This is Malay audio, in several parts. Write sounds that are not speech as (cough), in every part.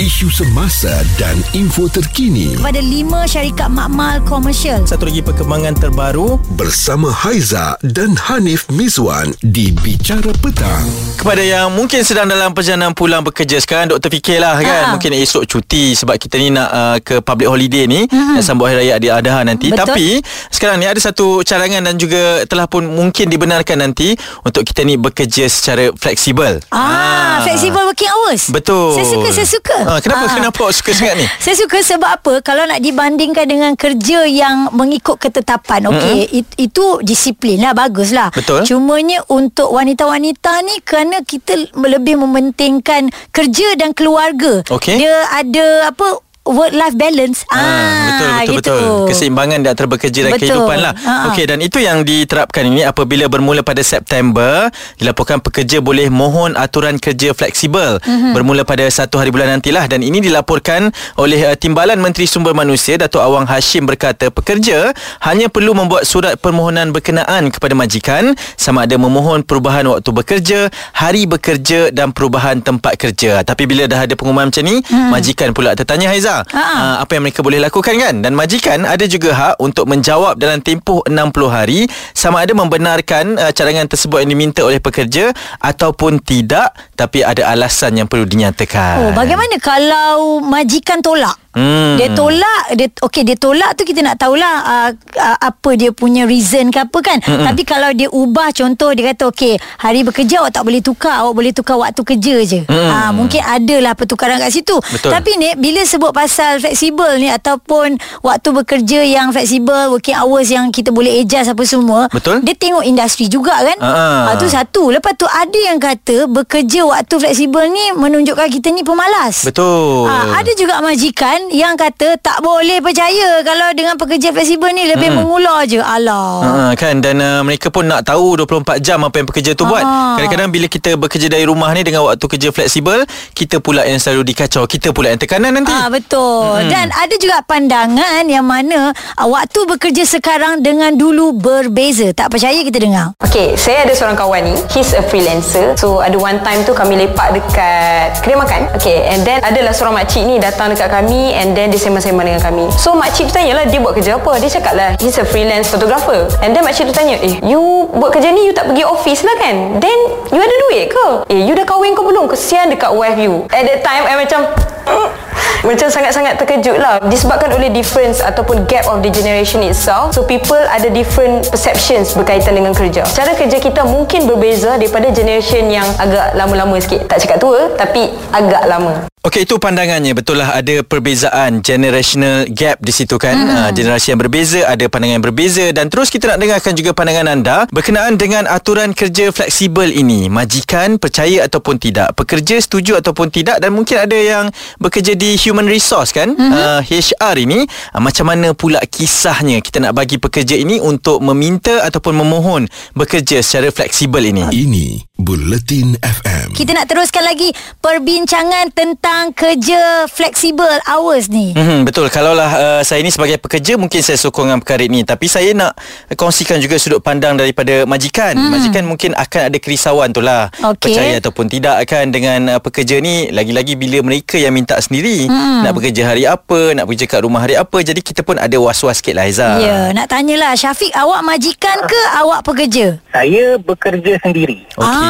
Isu semasa dan info terkini kepada lima syarikat makmal komersial. Satu lagi perkembangan terbaru bersama Haiza dan Hanif Mizwan di Bicara Petang. kepada yang mungkin sedang dalam perjalanan pulang bekerja sekarang doktor fikirlah kan Ha. mungkin esok cuti sebab kita ni nak uh, ke public holiday ni Mhm. nak sambut hari raya Adil Adha nanti Betul. tapi sekarang ni ada satu cadangan dan juga telah pun mungkin dibenarkan nanti untuk kita ni bekerja secara fleksibel. Ah, flexible working hours. Betul. Saya suka, saya suka. Ah, kenapa Ah. kenapa awak suka sangat ni? Saya suka sebab apa? Kalau nak dibandingkan dengan kerja yang mengikut ketetapan, okey, it, itu disiplin lah, bagus lah. Betul. Cumanya untuk wanita-wanita ni kerana kita lebih mementingkan kerja dan keluarga. Okey. Dia ada apa? Work life balance. Ah, betul betul gitu. betul. Keseimbangan dan Betul. kehidupan lah. Ha. Okey dan itu yang diterapkan ini apabila bermula pada September dilaporkan pekerja boleh mohon aturan kerja fleksibel mm-hmm. bermula pada satu hari bulan nantilah dan ini dilaporkan oleh uh, Timbalan Menteri Sumber Manusia Datuk Awang Hashim berkata pekerja hanya perlu membuat surat permohonan berkenaan kepada majikan sama ada memohon perubahan waktu bekerja, hari bekerja dan perubahan tempat kerja. Tapi bila dah ada pengumuman macam ni, hmm. majikan pula tertanya Haiza, Uh, apa yang mereka boleh lakukan kan? Dan majikan ada juga hak untuk menjawab dalam tempoh 60 hari sama ada membenarkan uh, cadangan tersebut yang diminta oleh pekerja ataupun tidak tapi ada alasan yang perlu dinyatakan. Oh, bagaimana kalau majikan tolak? Hmm. Dia tolak dia okey dia tolak tu kita nak tahulah uh, uh, apa dia punya reason ke apa kan. Mm-mm. Tapi kalau dia ubah contoh dia kata okey hari bekerja awak tak boleh tukar awak boleh tukar waktu kerja je. Ah mungkin adalah pertukaran kat situ. Betul. Tapi ni bila sebut pasal fleksibel ni ataupun waktu bekerja yang fleksibel working hours yang kita boleh adjust apa semua. Betul. Dia tengok industri juga kan. Ah. Ah tu satu. Lepas tu ada yang kata bekerja waktu fleksibel ni menunjukkan kita ni pemalas. Betul. Ha, ada juga majikan yang kata tak boleh percaya kalau dengan pekerja fleksibel ni lebih hmm. mengular je. Alah. Ha, kan dan uh, mereka pun nak tahu 24 jam apa yang pekerja tu buat. Ah. Kadang-kadang bila kita bekerja dari rumah ni dengan waktu kerja fleksibel, kita pula yang selalu dikacau, kita pula yang tekanan nanti. Ah betul. Hmm. Dan ada juga pandangan yang mana ah, waktu bekerja sekarang dengan dulu berbeza. Tak percaya kita dengar. Okay, saya ada seorang kawan ni. He's a freelancer. So, ada one time tu kami lepak dekat kedai makan. Okay, and then adalah seorang makcik ni datang dekat kami and then dia sembang-sembang dengan kami. So, makcik tu tanyalah dia buat kerja apa. Dia cakap lah, he's a freelance photographer. And then makcik tu tanya, eh, you buat kerja ni, you tak pergi office lah kan? Then, you ada duit ke? Eh, you dah kahwin ke belum? Kesian dekat wife you. At that time, I macam... (laughs) Macam sangat-sangat terkejut lah Disebabkan oleh difference Ataupun gap of the generation itself So people ada different perceptions Berkaitan dengan kerja Cara kerja kita mungkin berbeza Daripada generation yang agak lama-lama sikit Tak cakap tua Tapi agak lama Okey itu pandangannya. Betul lah ada perbezaan generational gap di situ kan? Mm-hmm. uh, generasi yang berbeza ada pandangan yang berbeza. Dan terus kita nak dengarkan juga pandangan anda berkenaan dengan aturan kerja fleksibel ini. Majikan percaya ataupun tidak pekerja setuju ataupun tidak dan mungkin ada yang bekerja di human resource kan? Mm-hmm. uh, HR ini. Uh, macam mana pula kisahnya kita nak bagi pekerja ini untuk meminta ataupun memohon bekerja secara fleksibel ini? Ini Buletin FM. Kita nak teruskan lagi perbincangan tentang kerja fleksibel hours ni. Hmm, betul. Kalaulah uh, saya ni sebagai pekerja mungkin saya sokong dengan perkara ini tapi saya nak kongsikan juga sudut pandang daripada majikan. Hmm. Majikan mungkin akan ada kerisauan tu lah. Okey. Percaya ataupun tidak kan dengan uh, pekerja ni lagi-lagi bila mereka yang minta sendiri hmm. nak bekerja hari apa, nak bekerja kat rumah hari apa. Jadi kita pun ada was-was sikit lah Aiza. Ya, nak tanyalah Syafiq awak majikan ke awak pekerja? Saya bekerja sendiri. Okey. Ah,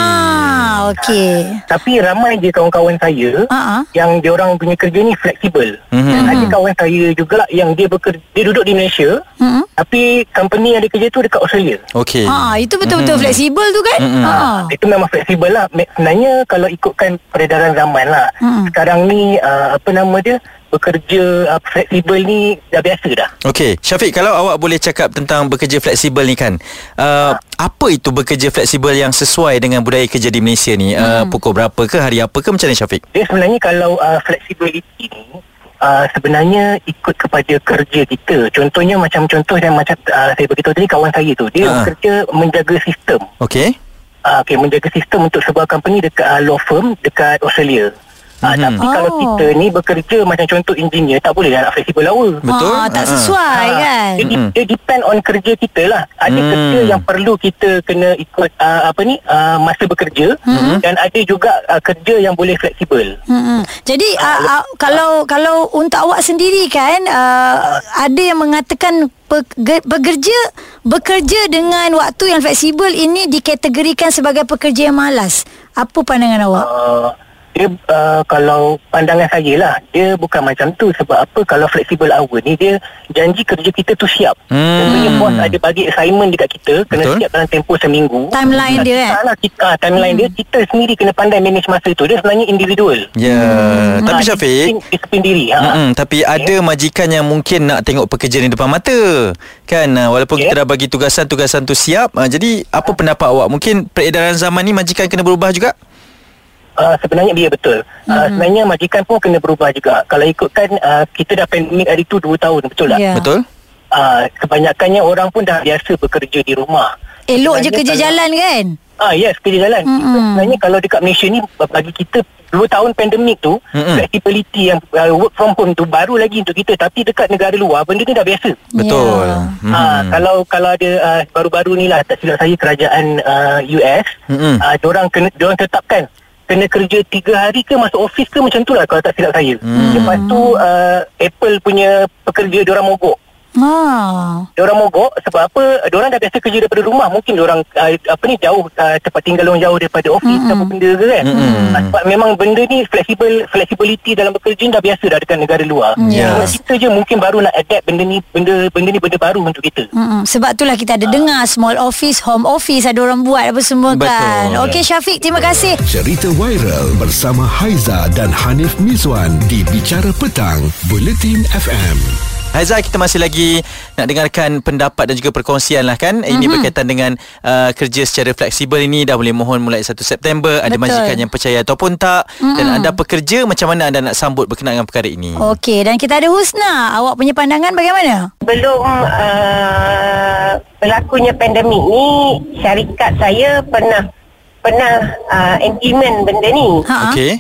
okey. Tapi ramai je kawan-kawan saya Ah, ah. yang dia orang punya kerja ni fleksibel. Mhm. Dan ada kawan saya juga yang dia bekerja dia duduk di Malaysia Hmm. tapi company yang dia kerja tu dekat Australia. Okey. Ha, itu betul-betul fleksibel tu kan? Mm-mm. Ha. Itu memang fleksibel lah. Sebenarnya kalau ikutkan peredaran zaman lah. Hmm. Sekarang ni uh, apa nama dia bekerja uh, fleksibel ni dah biasa dah. Okey, Syafiq kalau awak boleh cakap tentang bekerja fleksibel ni kan. Uh, apa itu bekerja fleksibel yang sesuai dengan budaya kerja di Malaysia ni? Uh, pukul berapa ke, hari apa ke macam mana Syafiq? Dia sebenarnya kalau uh, flexibility ni uh, sebenarnya ikut kepada kerja kita. Contohnya macam contoh yang macam uh, saya beritahu tadi kawan saya tu. Dia Ah. bekerja menjaga sistem. Okey. Uh, okay, menjaga sistem untuk sebuah company dekat uh, law firm dekat Australia. Mhm. Tapi kalau Oh. kita ni bekerja macam contoh engineer tak boleh lah nak fleksibel hour. Betul. Ah, tak sesuai Ah, kan. Dia, di- dia depend on kerja kita lah. Ada Hmm. kerja yang perlu kita kena ikut uh, apa ni uh, masa bekerja Hmm. dan ada juga uh, kerja yang boleh fleksibel. Hmm. Jadi uh, uh, kalau kalau untuk awak sendiri kan uh, ada yang mengatakan bekerja bekerja dengan waktu yang fleksibel ini dikategorikan sebagai pekerja yang malas. Apa pandangan awak? Uh, dia uh, kalau pandangan saya lah dia bukan macam tu sebab apa kalau flexible hour ni dia janji kerja kita tu siap Hmm. contohnya bos ada bagi assignment dekat kita kena Betul. siap dalam tempoh seminggu Timeline Ah, dia, eh? lah, kita, ah, timeline dia kita sendiri kena pandai manage masa tu dia sebenarnya individual Ya, tapi Ah, Syafiq, disiplin, disiplin diri ha. Mm-mm, tapi ada majikan yang mungkin nak tengok pekerjaan di depan mata. Kan uh, walaupun Ya. kita dah bagi tugasan tugasan tu siap. Uh, jadi apa pendapat awak? Mungkin peredaran zaman ni majikan kena berubah juga? Uh, sebenarnya dia betul. Uh, Hmm. sebenarnya majikan pun kena berubah juga. Kalau ikutkan uh, kita dah pandemik hari tu 2 tahun betul tak? Ya. Betul? Uh, kebanyakannya orang pun dah biasa bekerja di rumah. Elok je Sebenarnya kerja kalau- jalan kan? Ah yes, kerja jalan. Mm-hmm. Sebenarnya kalau dekat Malaysia ni bagi kita 2 tahun pandemik tu Mm-mm. flexibility yang uh, work from home tu baru lagi untuk kita tapi dekat negara luar benda ni dah biasa. Betul. Ya. Mhm. Ah, kalau kalau ada uh, baru-baru ni lah tak silap saya kerajaan uh, US Mm-mm. uh, diorang kena diorang tetapkan kena kerja tiga hari ke masuk office ke macam tu lah kalau tak silap saya. Hmm. Lepas tu uh, Apple punya pekerja diorang mogok. Ha. Diorang mogok sebab apa? Diorang dah biasa kerja daripada rumah. Mungkin diorang uh, apa ni jauh uh, tempat tinggal diorang jauh daripada office mm-hmm. apa benda ke kan. Mm-mm. Uh, sebab memang benda ni flexible flexibility dalam bekerja ni dah biasa dah dekat negara luar. Ya. Cuma Kita je mungkin baru nak adapt benda ni benda benda ni benda baru untuk kita. Mm-mm. Sebab itulah kita ada dengar small office, home office ada orang buat apa semua Betul. kan. Okey Syafiq, terima kasih. Cerita viral bersama Haiza dan Hanif Miswan di Bicara Petang, Buletin FM. Haizal kita masih lagi nak dengarkan pendapat dan juga perkongsian lah kan mm-hmm. Ini Mhm. berkaitan dengan uh, kerja secara fleksibel ini Dah boleh mohon mulai 1 September Ada Betul. majikan yang percaya ataupun tak mm-hmm. Dan anda pekerja macam mana anda nak sambut berkenaan dengan perkara ini Okey, dan kita ada Husna. Awak punya pandangan bagaimana? Belum uh, berlakunya pandemik ni syarikat saya pernah pernah uh, implement benda ni. Ha. Okey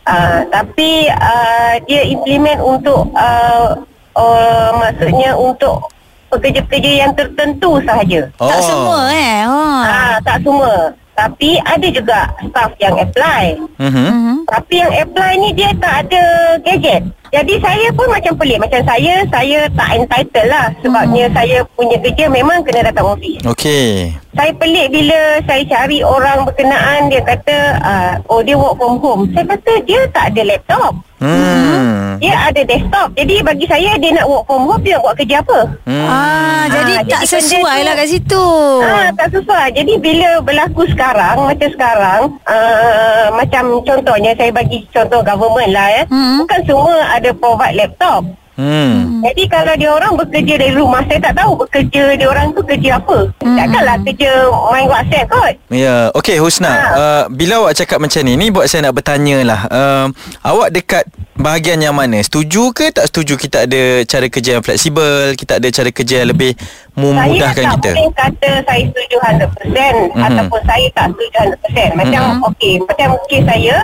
Uh, tapi uh, dia implement untuk uh, uh, maksudnya untuk pekerja-pekerja yang tertentu sahaja. Tak semua eh. Ha. Ah, tak semua. Tapi ada juga staff yang apply. mm-hmm. Mhm. Tapi yang apply ni dia tak ada gadget. Jadi saya pun macam pelik. Macam saya, saya tak entitled lah. Sebabnya Hmm. saya punya kerja memang kena datang office. Okey Saya pelik bila saya cari orang berkenaan dia kata uh, oh dia work from home. Saya kata dia tak ada laptop. Hmm. Dia ada desktop. Jadi bagi saya dia nak work from home dia nak buat kerja apa? Hmm. Ah, jadi Ah, tak jadi sesuai tu- lah kat situ. Ah, tak sesuai. Jadi bila berlaku sekarang, macam sekarang, uh, macam contohnya saya bagi contoh government lah ya. Hmm. Bukan semua ada provide laptop. Hmm. Jadi kalau dia orang bekerja dari rumah, saya tak tahu bekerja dia orang tu kerja apa. Hmm. Takkanlah kerja main WhatsApp kot. Ya, okey Husna. Ha. Uh, bila awak cakap macam ni, ni buat saya nak bertanya lah. Uh, awak dekat bahagian yang mana? Setuju ke tak setuju kita ada cara kerja yang fleksibel, kita ada cara kerja yang lebih memudahkan saya tak kita? boleh kata saya setuju 100% Mhm. ataupun saya tak setuju 100%. Macam Mhm. okey, macam kes saya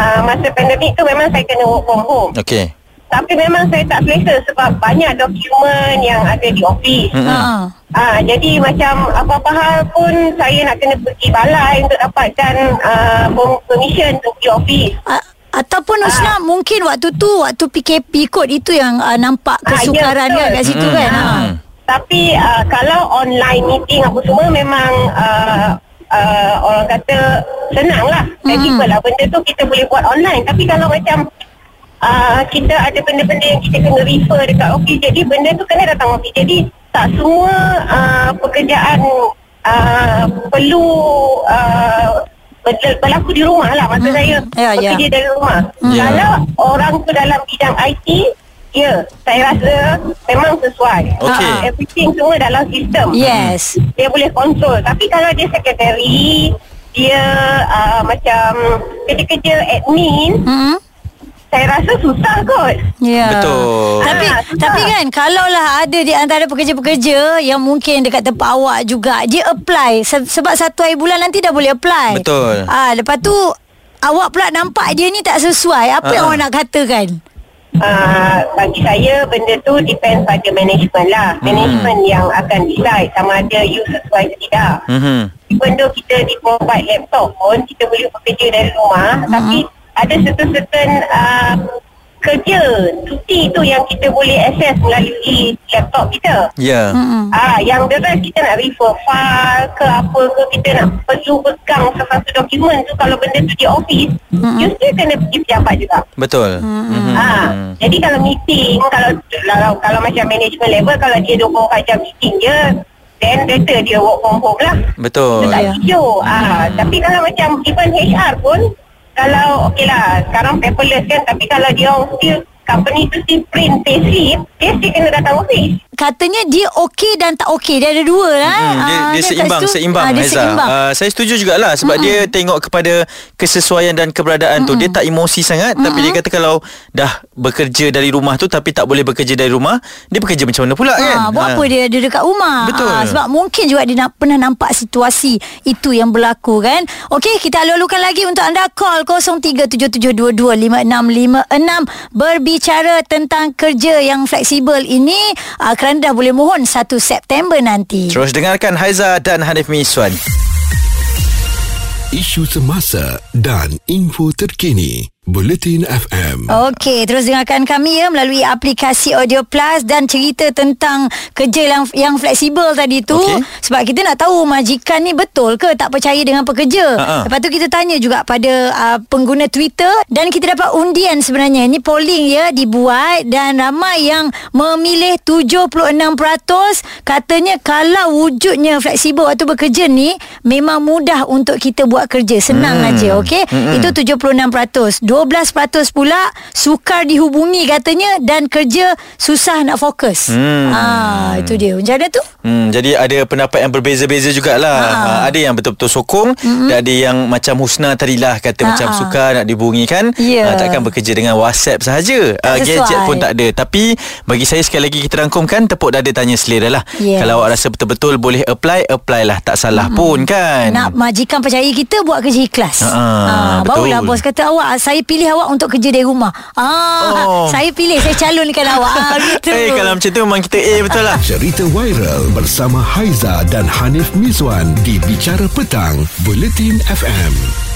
uh, masa pandemik tu memang saya kena work from home. Okey. Tapi memang saya tak selesa sebab banyak dokumen yang ada di office. Mm-mm. Ha. Ah, jadi macam apa-apa hal pun saya nak kena pergi balai untuk dapatkan uh, permission untuk pergi office. A- Ataupun Husna mungkin waktu tu waktu PKP kot itu yang uh, nampak Ah, ya, kesukaran betul. kan kat situ Mm-mm. kan. Ha. Tapi uh, kalau online meeting apa semua memang uh, uh, orang kata senang lah. Lagi Hmm. lah benda tu kita boleh buat online. Tapi kalau macam uh, kita ada benda-benda yang kita kena refer dekat office. Jadi benda tu kena datang office. Jadi tak semua uh, pekerjaan uh, perlu uh, ber- berlaku di rumah lah. Maksud Hmm. saya Ya, ya. bekerja dari rumah. Ya. Kalau orang tu dalam bidang IT, ya saya rasa memang sesuai. Okey. Ah, everything semua dalam sistem. Yes. Dia boleh kontrol. Tapi kalau dia sekretari, dia uh, macam kerja-kerja admin, Hmm. Saya rasa susah kot. Ya. Betul. Tapi Ah, susah. tapi kan kalaulah ada di antara pekerja-pekerja yang mungkin dekat tempat awak juga dia apply Se- sebab satu hari bulan nanti dah boleh apply. Betul. Ah lepas tu awak pula nampak dia ni tak sesuai. Apa yang Ah. awak nak katakan? uh, bagi saya benda tu depend pada management lah. Management yang akan decide sama ada you sesuai ke tidak. Mhm. Even though kita di provide laptop pun kita boleh bekerja dari rumah Hmm. tapi ada certain-certain uh, kerja cuti tu yang kita boleh access melalui laptop kita. Ya. Mm-mm. Ah, yang the rest kita nak refer file ke apa ke kita nak perlu pegang sesuatu dokumen tu kalau benda tu di office, mm-hmm. you still kena pergi pejabat juga. Betul. Mhm. Ah, jadi kalau meeting kalau kalau kalau macam management level kalau dia 24 jam meeting je then better dia work from home lah. Betul. Dia tak video. Ah, tapi kalau macam even HR pun kalau okey lah sekarang paperless kan tapi kalau dia still company tu still print payslip dia still kena datang office. Katanya dia okey dan tak okey. Dia ada dua lah. Hmm, dia, Ah, dia tak seimbang setuju? seimbang Ah, dia seimbang. Uh, saya setuju jugalah sebab dia tengok kepada kesesuaian dan keberadaan tu. Dia tak emosi sangat tapi dia kata kalau dah bekerja dari rumah tu tapi tak boleh bekerja dari rumah dia bekerja macam mana pula kan? Ha, buat apa dia? Ada dekat rumah. Betul. Ah, Sebab mungkin juga dia nak, pernah nampak situasi Itu yang berlaku kan? Okey kita lalukan lagi untuk anda. Call 0377225656 Berbicara tentang kerja yang fleksibel ini. Uh, Kerana dah boleh mohon 1 September nanti Terus dengarkan Haiza dan Hanif Miswan Isu semasa dan info terkini. Buletin FM. Okey, terus dengarkan kami ya melalui aplikasi Audio Plus dan cerita tentang kerja yang yang fleksibel tadi tu. Okey. Sebab kita nak tahu majikan ni betul ke tak percaya dengan pekerja. Ha-ha. Lepas tu kita tanya juga pada uh, pengguna Twitter dan kita dapat undian sebenarnya. Ini polling ya dibuat dan ramai yang memilih 76% katanya kalau wujudnya fleksibel waktu bekerja ni memang mudah untuk kita buat kerja. Senang hmm. aja, okey? Hmm-mm. Itu 76%. 12% pula sukar dihubungi katanya dan kerja susah nak fokus. Hmm. Ah, itu dia. Macam mana tu? Hmm, jadi ada pendapat yang berbeza-beza jugalah. Ha. Ha. Ada yang betul-betul sokong mm-hmm. dan ada yang macam Husna tadilah kata Ha, macam ha. suka nak dihubungi kan. Ya. Ah, takkan bekerja dengan WhatsApp sahaja. Ah, sesuai. gadget pun tak ada. Tapi bagi saya sekali lagi kita rangkumkan tepuk dada tanya selera lah. Yes. Kalau awak rasa betul-betul boleh apply, apply lah. Tak salah mm-hmm. pun kan. Nak majikan percaya kita buat kerja ikhlas. Ha, Ah, betul. barulah bos kata awak saya pilih awak untuk kerja dari rumah. Ah, Oh. saya pilih saya calonkan awak. Ah, (laughs) gitu. Eh kalau macam tu memang kita A betul lah. Cerita viral bersama Haiza dan Hanif Miswan di Bicara Petang, Buletin FM.